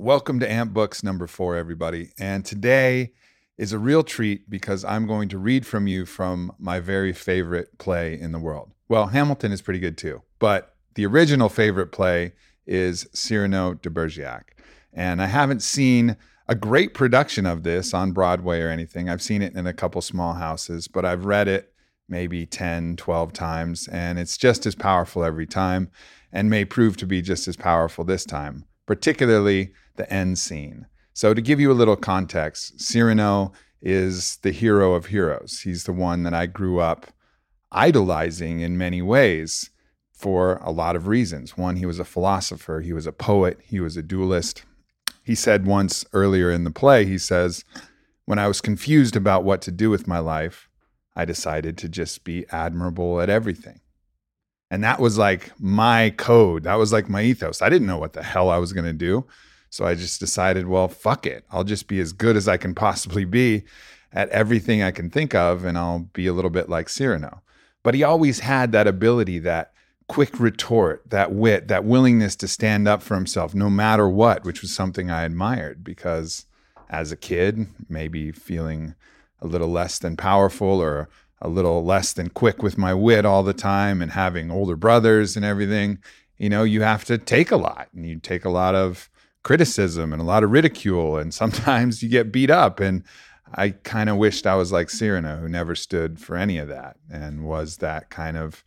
Welcome to Amp Books number four, everybody. And today is a real treat because I'm going to read from you from my very favorite play in the world. Well, Hamilton is pretty good too, but the original favorite play is Cyrano de Bergerac. And I haven't seen a great production of this on Broadway or anything. I've seen it in a couple small houses, but I've read it maybe 10, 12 times, and it's just as powerful every time and may prove to be just as powerful this time, particularly the end scene. So, to give you a little context, Cyrano is the hero of heroes. He's the one that I grew up idolizing in many ways for a lot of reasons. One, he was a philosopher, he was a poet, he was a duelist. He said once earlier in the play, he says, When I was confused about what to do with my life, I decided to just be admirable at everything. And that was like my code. That was like my ethos. I didn't know what the hell I was going to do. So I just decided, well, fuck it. I'll just be as good as I can possibly be at everything I can think of, and I'll be a little bit like Cyrano. But he always had that ability, that quick retort, that wit, that willingness to stand up for himself no matter what, which was something I admired because as a kid, maybe feeling a little less than powerful or a little less than quick with my wit all the time and having older brothers and everything, you know, you have to take a lot and you take a lot of criticism and a lot of ridicule and sometimes you get beat up and I kind of wished I was like Cyrano who never stood for any of that and was that kind of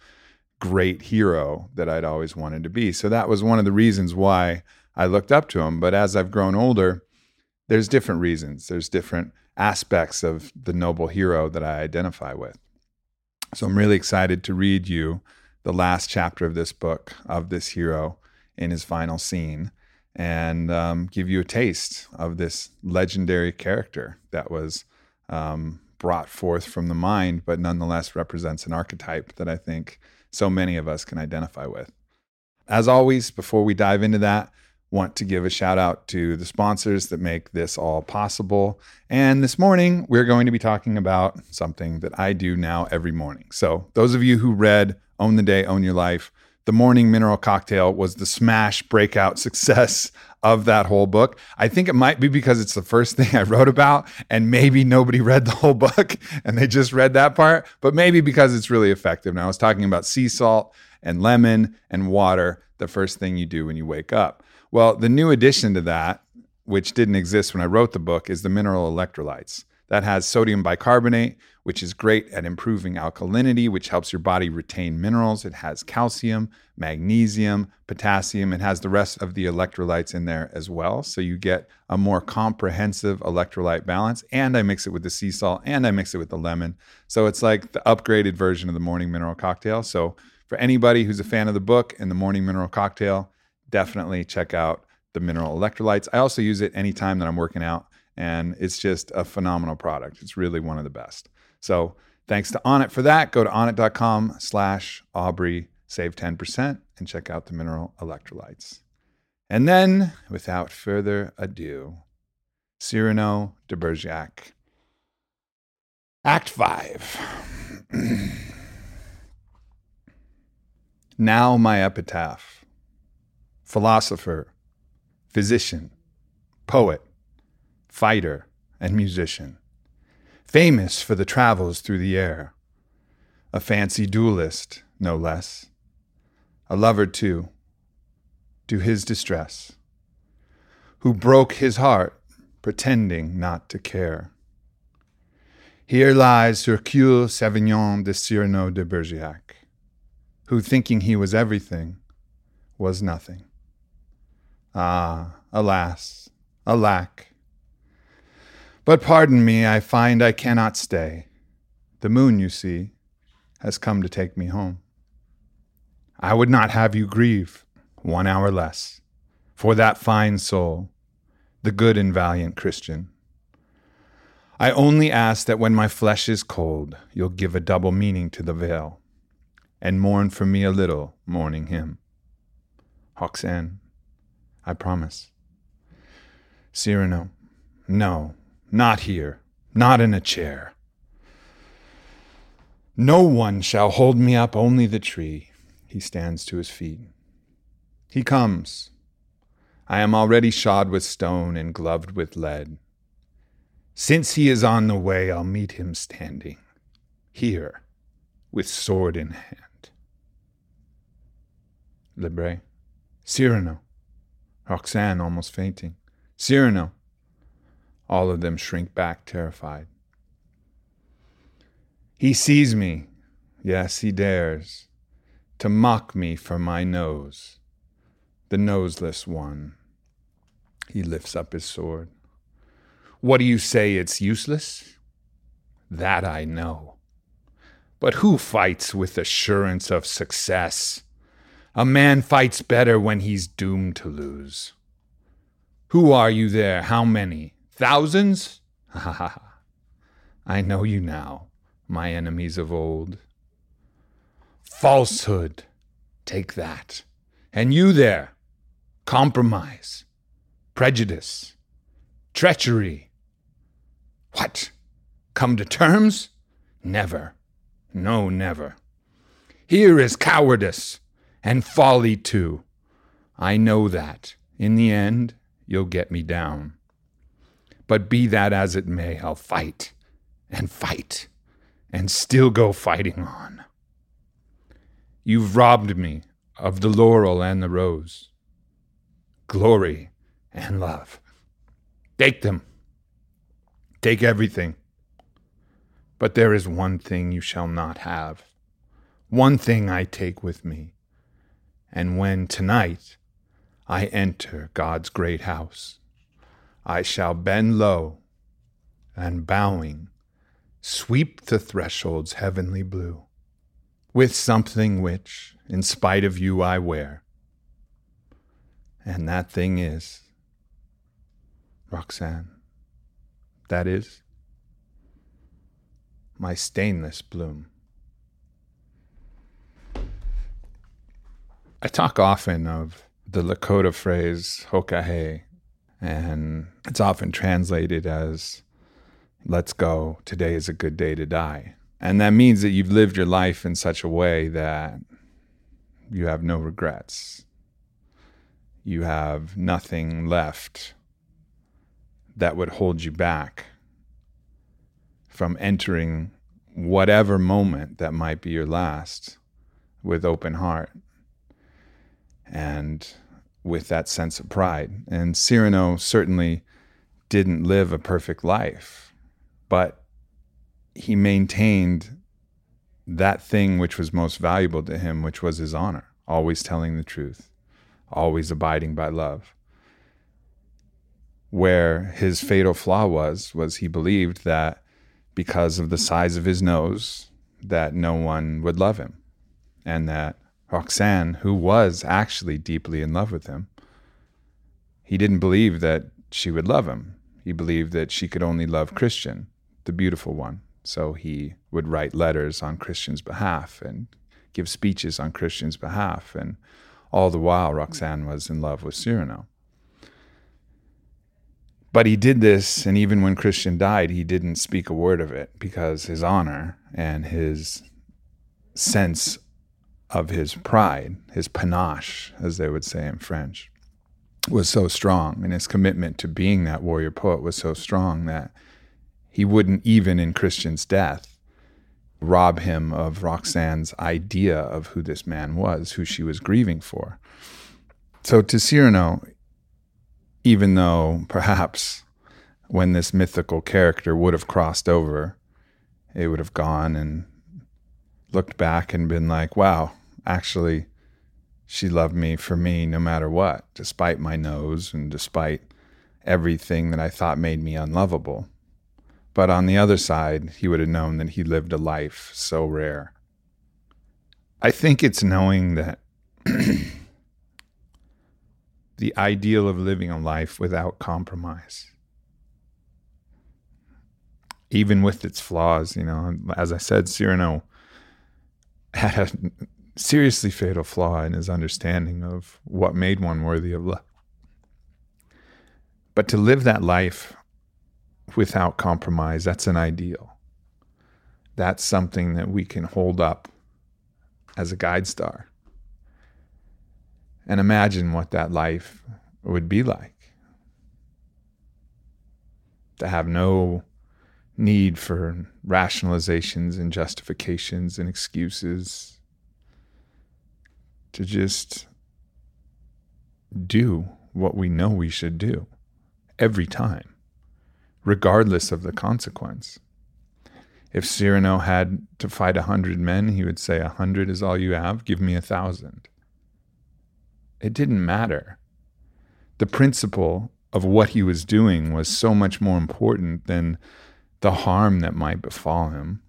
great hero that I'd always wanted to be. So that was one of the reasons why I looked up to him, but as I've grown older, there's different reasons. There's different aspects of the noble hero that I identify with. So I'm really excited to read you the last chapter of this book of this hero in his final scene and um, give you a taste of this legendary character that was um, brought forth from the mind, but nonetheless represents an archetype that I think so many of us can identify with. As always, before we dive into that, want to give a shout out to the sponsors that make this all possible. And this morning, we're going to be talking about something that I do now every morning. So, those of you who read Own the Day, Own Your Life, the morning mineral cocktail was the smash breakout success of that whole book. I think it might be because it's the first thing I wrote about, and maybe nobody read the whole book and they just read that part, but maybe because it's really effective. Now, I was talking about sea salt and lemon and water, the first thing you do when you wake up. Well, the new addition to that, which didn't exist when I wrote the book, is the mineral electrolytes. That has sodium bicarbonate, which is great at improving alkalinity, which helps your body retain minerals. It has calcium, magnesium, potassium. It has the rest of the electrolytes in there as well. So you get a more comprehensive electrolyte balance. And I mix it with the sea salt and I mix it with the lemon. So it's like the upgraded version of the morning mineral cocktail. So for anybody who's a fan of the book and the morning mineral cocktail, definitely check out the mineral electrolytes. I also use it anytime that I'm working out and it's just a phenomenal product. It's really one of the best. So thanks to Onnit for that. Go to onnit.com slash Aubrey, save 10% and check out the mineral electrolytes. And then, without further ado, Cyrano de Bergerac. Act 5. now my epitaph. Philosopher, physician, poet, fighter, and musician, famous for the travels through the air, a fancy duelist, no less, a lover too, to his distress, who broke his heart pretending not to care. Here lies Hercule Savinien de Cyrano de Bergerac, who, thinking he was everything, was nothing. Ah, alas, alack. But pardon me, I find I cannot stay. The moon, you see, has come to take me home. I would not have you grieve one hour less for that fine soul, the good and valiant Christian. I only ask that when my flesh is cold, you'll give a double meaning to the veil, and mourn for me a little, mourning him. Roxane, I promise. Cyrano, no, not here, not in a chair. No one shall hold me up, only the tree. He stands to his feet. He comes. I am already shod with stone and gloved with lead. Since he is on the way, I'll meet him standing here with sword in hand. Libre. Cyrano. Roxane almost fainting. Cyrano. All of them shrink back, terrified. He sees me, yes, he dares, to mock me for my nose, the noseless one. He lifts up his sword. What do you say, it's useless? That I know. But who fights with assurance of success? A man fights better when he's doomed to lose. Who are you there? How many? Thousands? Ha ha ha. I know you now, my enemies of old. Falsehood, take that. And you there, compromise, prejudice, treachery, what? Come to terms? Never. No, never. Here is cowardice and folly too. I know that. In the end, you'll get me down. But be that as it may, I'll fight and fight and still go fighting on. You've robbed me of the laurel and the rose, glory and love. Take them. Take everything. But there is one thing you shall not have. One thing I take with me. And when tonight I enter God's great house, I shall bend low and bowing sweep the threshold's heavenly blue with something which, in spite of you, I wear. And that thing is Roxane. That is my stainless bloom. I talk often of the Lakota phrase hokahe, and it's often translated as let's go, today is a good day to die. And that means that you've lived your life in such a way that you have no regrets. You have nothing left that would hold you back from entering whatever moment that might be your last with open heart and with that sense of pride. And Cyrano certainly didn't live a perfect life, but he maintained that thing which was most valuable to him, which was his honor, always telling the truth, always abiding by love where his fatal flaw was was he believed that because of the size of his nose that no one would love him and that Roxane who was actually deeply in love with him he didn't believe that she would love him. He believed that she could only love Christian the beautiful one. So he would write letters on Christian's behalf and give speeches on Christian's behalf and all the while Roxanne was in love with Cyrano. But he did this, and even when Christian died, he didn't speak a word of it because his honor and his sense of his pride, his panache, as they would say in French, was so strong, and his commitment to being that warrior poet was so strong that he wouldn't, even in Christian's death, rob him of Roxanne's idea of who this man was, who she was grieving for. So to Cyrano, even though perhaps when this mythical character would have crossed over, it would have gone and looked back and been like, wow, actually, she loved me for me no matter what, despite my nose and despite everything that I thought made me unlovable. But on the other side, he would have known that he lived a life so rare. I think it's knowing that the ideal of living a life without compromise, even with its flaws, you know, as I said, Cyrano had a seriously fatal flaw in his understanding of what made one worthy of love. But to live that life without compromise, that's an ideal. That's something that we can hold up as a guide star. And imagine what that life would be like. To have no need for rationalizations and justifications and excuses. To just do what we know we should do every time regardless of the consequence. If Cyrano had to fight a hundred men, he would say, A hundred is all you have, give me a thousand. It didn't matter. The principle of what he was doing was so much more important than the harm that might befall him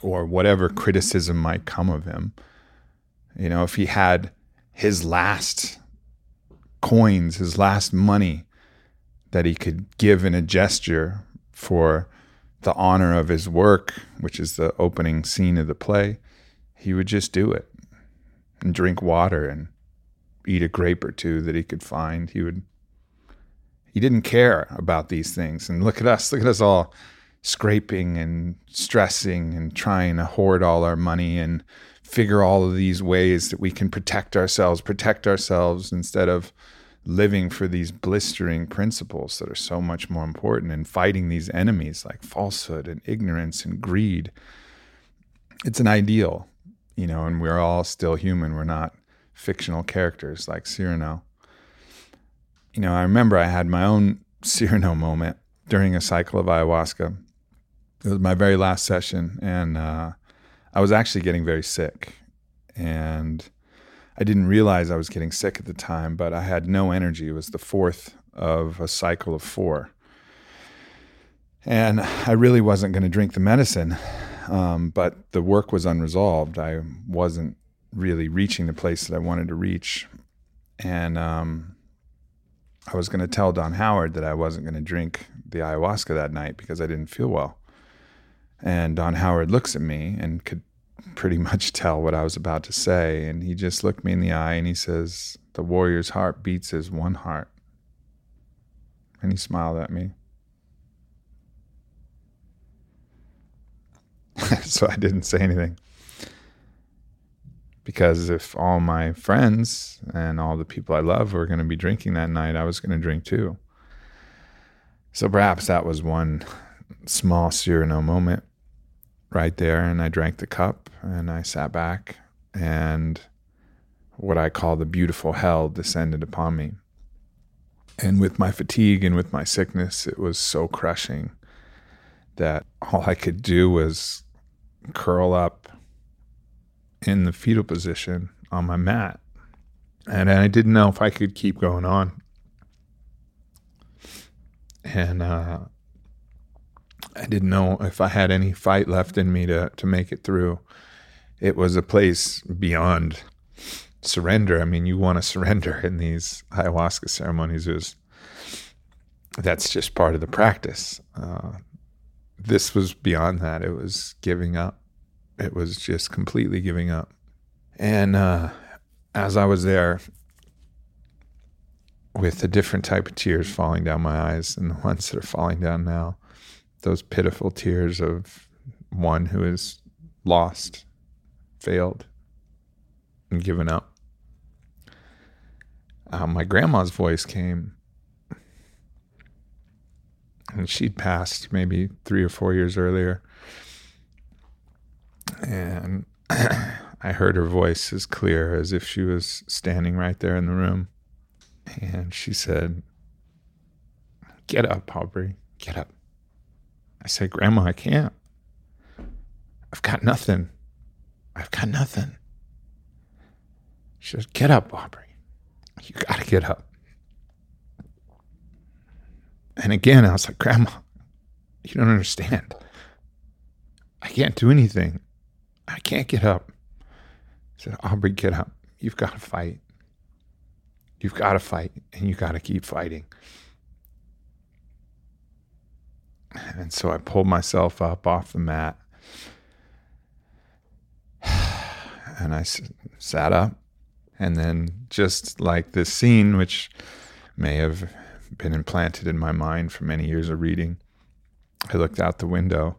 or whatever criticism might come of him. You know, if he had his last coins, his last money, that he could give in a gesture for the honor of his work, which is the opening scene of the play, he would just do it and drink water and eat a grape or two that he could find. He would he didn't care about these things. And look at us, look at us all scraping and stressing and trying to hoard all our money and figure all of these ways that we can protect ourselves, protect ourselves instead of living for these blistering principles that are so much more important and fighting these enemies like falsehood and ignorance and greed. It's an ideal, you know, and we're all still human. We're not fictional characters like Cyrano. You know, I remember I had my own Cyrano moment during a cycle of ayahuasca. It was my very last session, and uh, I was actually getting very sick. And I didn't realize I was getting sick at the time, but I had no energy. It was the fourth of a cycle of four. And I really wasn't going to drink the medicine, um, but the work was unresolved. I wasn't really reaching the place that I wanted to reach. And um, I was going to tell Don Howard that I wasn't going to drink the ayahuasca that night because I didn't feel well. And Don Howard looks at me and could pretty much tell what I was about to say. And he just looked me in the eye and he says, The warrior's heart beats as one heart. And he smiled at me. so I didn't say anything. Because if all my friends and all the people I love were going to be drinking that night, I was going to drink too. So perhaps that was one small Cyrano moment right there. And I drank the cup and I sat back, and what I call the beautiful hell descended upon me. And with my fatigue and with my sickness, it was so crushing that all I could do was curl up in the fetal position on my mat. And I didn't know if I could keep going on. And uh, I didn't know if I had any fight left in me to, to make it through it was a place beyond surrender. I mean, you want to surrender in these ayahuasca ceremonies. Is that's just part of the practice. Uh, this was beyond that. It was giving up. It was just completely giving up. And uh, as I was there, with a different type of tears falling down my eyes and the ones that are falling down now, those pitiful tears of one who is lost failed and given up. Um, my grandma's voice came, and she'd passed maybe three or four years earlier. And I heard her voice as clear as if she was standing right there in the room. And she said, Get up, Aubrey. Get up. I said, Grandma, I can't. I've got nothing. I've got nothing. She says, Get up, Aubrey. You got to get up. And again, I was like, Grandma, you don't understand. I can't do anything. I can't get up. I said, Aubrey, get up. You've got to fight. You've got to fight and you got to keep fighting. And so I pulled myself up off the mat and I s- sat up. And then, just like this scene, which may have been implanted in my mind for many years of reading, I looked out the window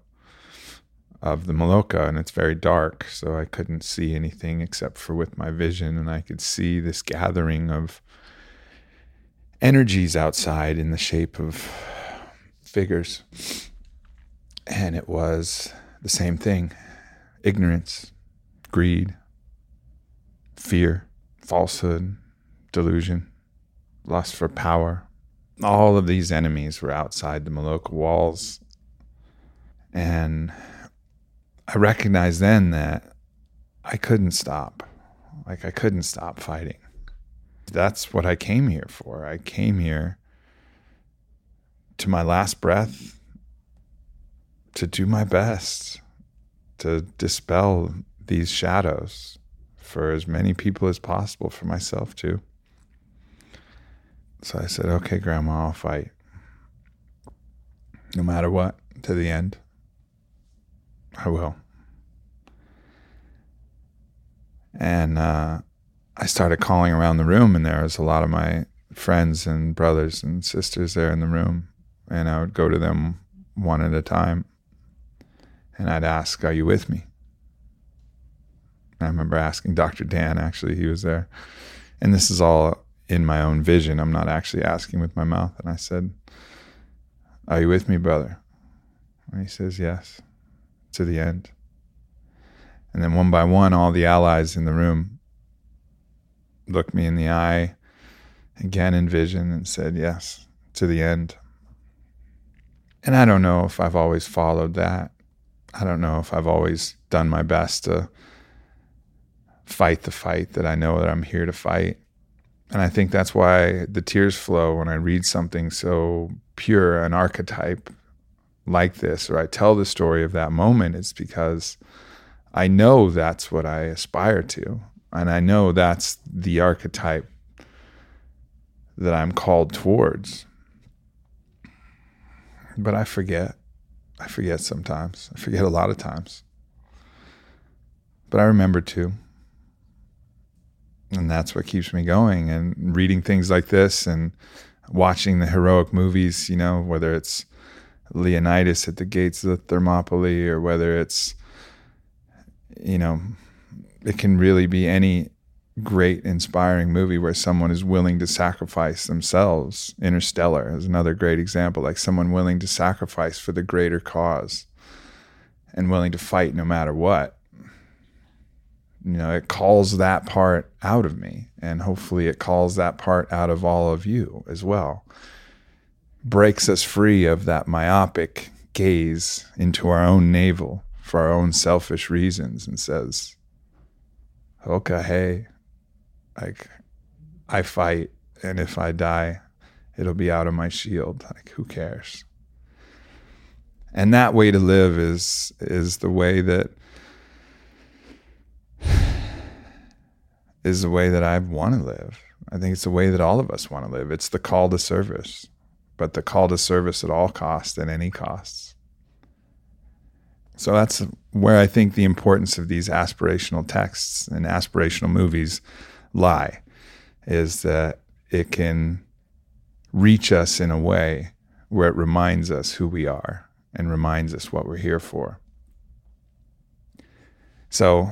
of the Maloka and it's very dark, so I couldn't see anything except for with my vision. And I could see this gathering of energies outside in the shape of figures. And it was the same thing ignorance, greed, fear, falsehood, delusion, lust for power. All of these enemies were outside the Maloka walls. And I recognized then that I couldn't stop. Like, I couldn't stop fighting. That's what I came here for. I came here to my last breath to do my best to dispel these shadows for as many people as possible, for myself too. So I said, okay, Grandma, I'll fight. No matter what, to the end. I will. And uh, I started calling around the room, and there was a lot of my friends and brothers and sisters there in the room. And I would go to them one at a time, and I'd ask, Are you with me? I remember asking Dr. Dan, actually, he was there. And this is all in my own vision. I'm not actually asking with my mouth. And I said, Are you with me, brother? And he says, Yes, to the end. And then one by one, all the allies in the room looked me in the eye again in vision and said, Yes, to the end. And I don't know if I've always followed that. I don't know if I've always done my best to fight the fight that I know that I'm here to fight. And I think that's why the tears flow when I read something so pure, an archetype like this, or I tell the story of that moment. It's because I know that's what I aspire to. And I know that's the archetype that I'm called towards. But I forget. I forget sometimes. I forget a lot of times. But I remember too. And that's what keeps me going. And reading things like this and watching the heroic movies, you know, whether it's Leonidas at the gates of the Thermopylae or whether it's, you know, it can really be any great, inspiring movie where someone is willing to sacrifice themselves. Interstellar is another great example, like someone willing to sacrifice for the greater cause and willing to fight no matter what. You know, it calls that part out of me, and hopefully, it calls that part out of all of you as well. Breaks us free of that myopic gaze into our own navel for our own selfish reasons and says, okay, hey, like I fight, and if I die, it'll be out of my shield. Like who cares? And that way to live is is the way that is the way that I want to live. I think it's the way that all of us want to live. It's the call to service, but the call to service at all costs, at any costs. So that's where I think the importance of these aspirational texts and aspirational movies lie is that it can reach us in a way where it reminds us who we are and reminds us what we're here for. So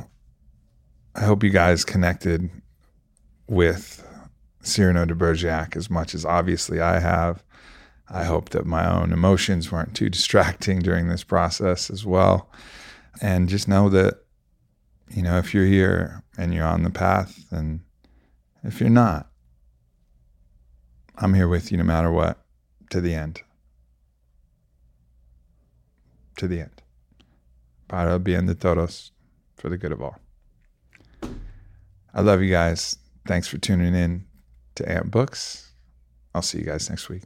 I hope you guys connected with Cyrano de Bergerac as much as obviously I have. I hope that my own emotions weren't too distracting during this process as well. And just know that you know, if you're here and you're on the path, and if you're not, I'm here with you no matter what to the end. To the end. Para bien de todos, for the good of all. I love you guys. Thanks for tuning in to Amp Books. I'll see you guys next week.